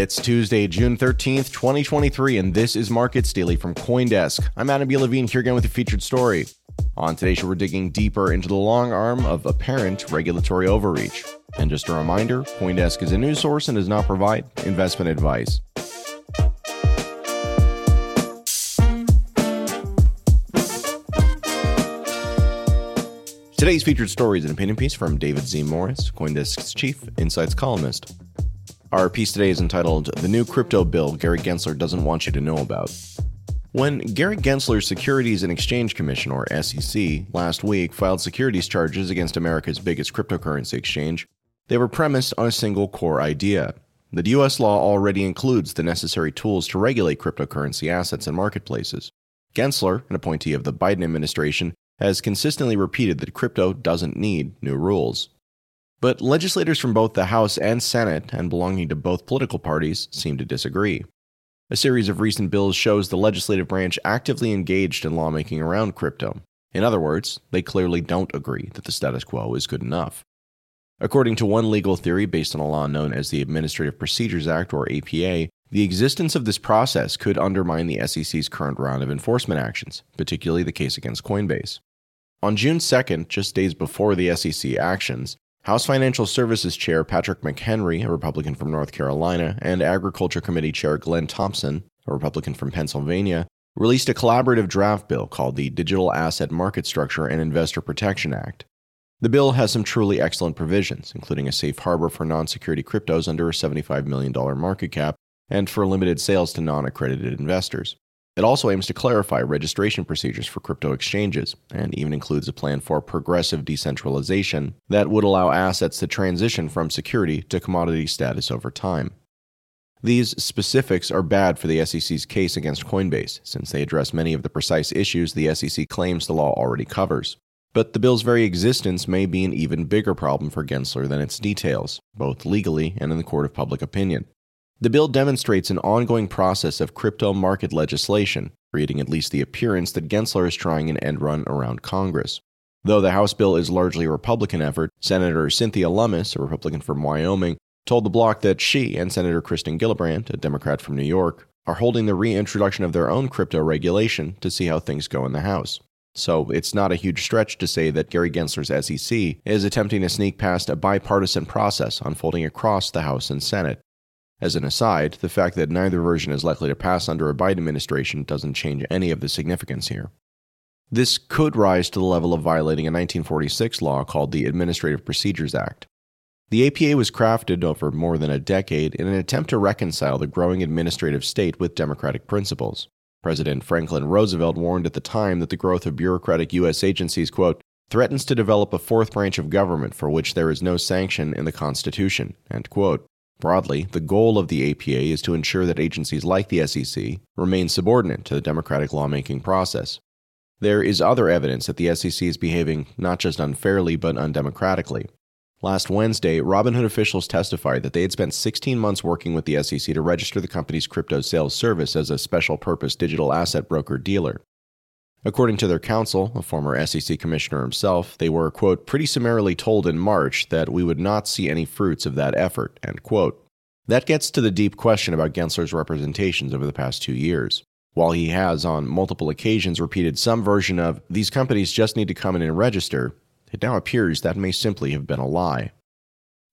It's Tuesday, June 13th, 2023, and this is Markets Daily from Coindesk. I'm Adam B. Levine here again with a featured story. On today's show, we're digging deeper into the long arm of apparent regulatory overreach. And just a reminder Coindesk is a news source and does not provide investment advice. Today's featured story is an opinion piece from David Z. Morris, Coindesk's chief insights columnist. Our piece today is entitled The New Crypto Bill Gary Gensler Doesn't Want You to Know About. When Gary Gensler's Securities and Exchange Commission, or SEC, last week filed securities charges against America's biggest cryptocurrency exchange, they were premised on a single core idea that U.S. law already includes the necessary tools to regulate cryptocurrency assets and marketplaces. Gensler, an appointee of the Biden administration, has consistently repeated that crypto doesn't need new rules. But legislators from both the House and Senate, and belonging to both political parties, seem to disagree. A series of recent bills shows the legislative branch actively engaged in lawmaking around crypto. In other words, they clearly don't agree that the status quo is good enough. According to one legal theory based on a law known as the Administrative Procedures Act, or APA, the existence of this process could undermine the SEC's current round of enforcement actions, particularly the case against Coinbase. On June 2nd, just days before the SEC actions, House Financial Services Chair Patrick McHenry, a Republican from North Carolina, and Agriculture Committee Chair Glenn Thompson, a Republican from Pennsylvania, released a collaborative draft bill called the Digital Asset Market Structure and Investor Protection Act. The bill has some truly excellent provisions, including a safe harbor for non security cryptos under a $75 million market cap and for limited sales to non accredited investors. It also aims to clarify registration procedures for crypto exchanges and even includes a plan for progressive decentralization that would allow assets to transition from security to commodity status over time. These specifics are bad for the SEC's case against Coinbase, since they address many of the precise issues the SEC claims the law already covers. But the bill's very existence may be an even bigger problem for Gensler than its details, both legally and in the court of public opinion. The bill demonstrates an ongoing process of crypto market legislation, creating at least the appearance that Gensler is trying an end run around Congress. Though the House bill is largely a Republican effort, Senator Cynthia Lummis, a Republican from Wyoming, told the Block that she and Senator Kirsten Gillibrand, a Democrat from New York, are holding the reintroduction of their own crypto regulation to see how things go in the House. So it's not a huge stretch to say that Gary Gensler's SEC is attempting to sneak past a bipartisan process unfolding across the House and Senate. As an aside, the fact that neither version is likely to pass under a Biden administration doesn't change any of the significance here. This could rise to the level of violating a 1946 law called the Administrative Procedures Act. The APA was crafted over more than a decade in an attempt to reconcile the growing administrative state with democratic principles. President Franklin Roosevelt warned at the time that the growth of bureaucratic U.S. agencies, quote, threatens to develop a fourth branch of government for which there is no sanction in the Constitution, end quote. Broadly, the goal of the APA is to ensure that agencies like the SEC remain subordinate to the democratic lawmaking process. There is other evidence that the SEC is behaving not just unfairly but undemocratically. Last Wednesday, Robinhood officials testified that they had spent 16 months working with the SEC to register the company's crypto sales service as a special purpose digital asset broker dealer. According to their counsel, a former SEC commissioner himself, they were, quote, pretty summarily told in March that we would not see any fruits of that effort, end quote. That gets to the deep question about Gensler's representations over the past two years. While he has, on multiple occasions, repeated some version of, these companies just need to come in and register, it now appears that may simply have been a lie.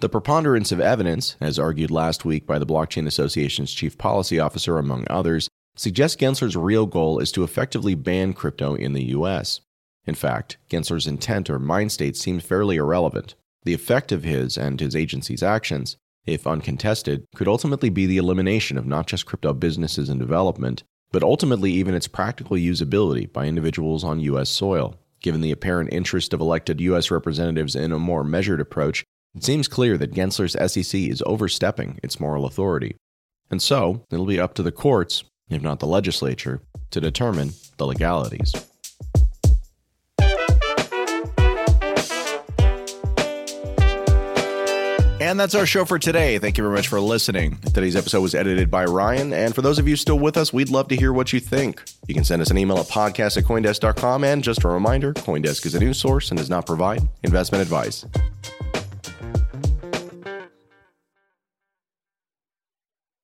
The preponderance of evidence, as argued last week by the Blockchain Association's chief policy officer, among others, suggests Gensler's real goal is to effectively ban crypto in the US. In fact, Gensler's intent or mind state seems fairly irrelevant. The effect of his and his agency's actions, if uncontested, could ultimately be the elimination of not just crypto businesses and development, but ultimately even its practical usability by individuals on US soil. Given the apparent interest of elected US representatives in a more measured approach, it seems clear that Gensler's SEC is overstepping its moral authority. And so, it'll be up to the courts, if not the legislature, to determine the legalities. And that's our show for today. Thank you very much for listening. Today's episode was edited by Ryan. And for those of you still with us, we'd love to hear what you think. You can send us an email at podcast at Coindesk.com. And just a reminder Coindesk is a news source and does not provide investment advice.